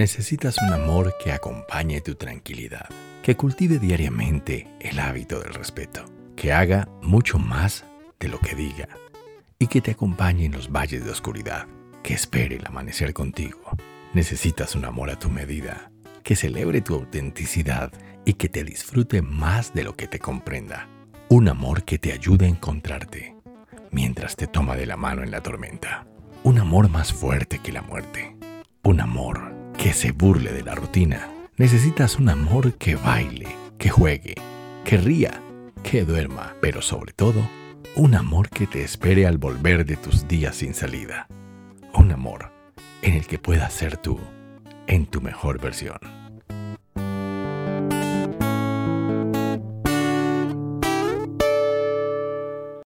Necesitas un amor que acompañe tu tranquilidad, que cultive diariamente el hábito del respeto, que haga mucho más de lo que diga y que te acompañe en los valles de oscuridad, que espere el amanecer contigo. Necesitas un amor a tu medida, que celebre tu autenticidad y que te disfrute más de lo que te comprenda. Un amor que te ayude a encontrarte mientras te toma de la mano en la tormenta. Un amor más fuerte que la muerte. Un amor que se burle de la rutina. Necesitas un amor que baile, que juegue, que ría, que duerma, pero sobre todo, un amor que te espere al volver de tus días sin salida. Un amor en el que puedas ser tú en tu mejor versión.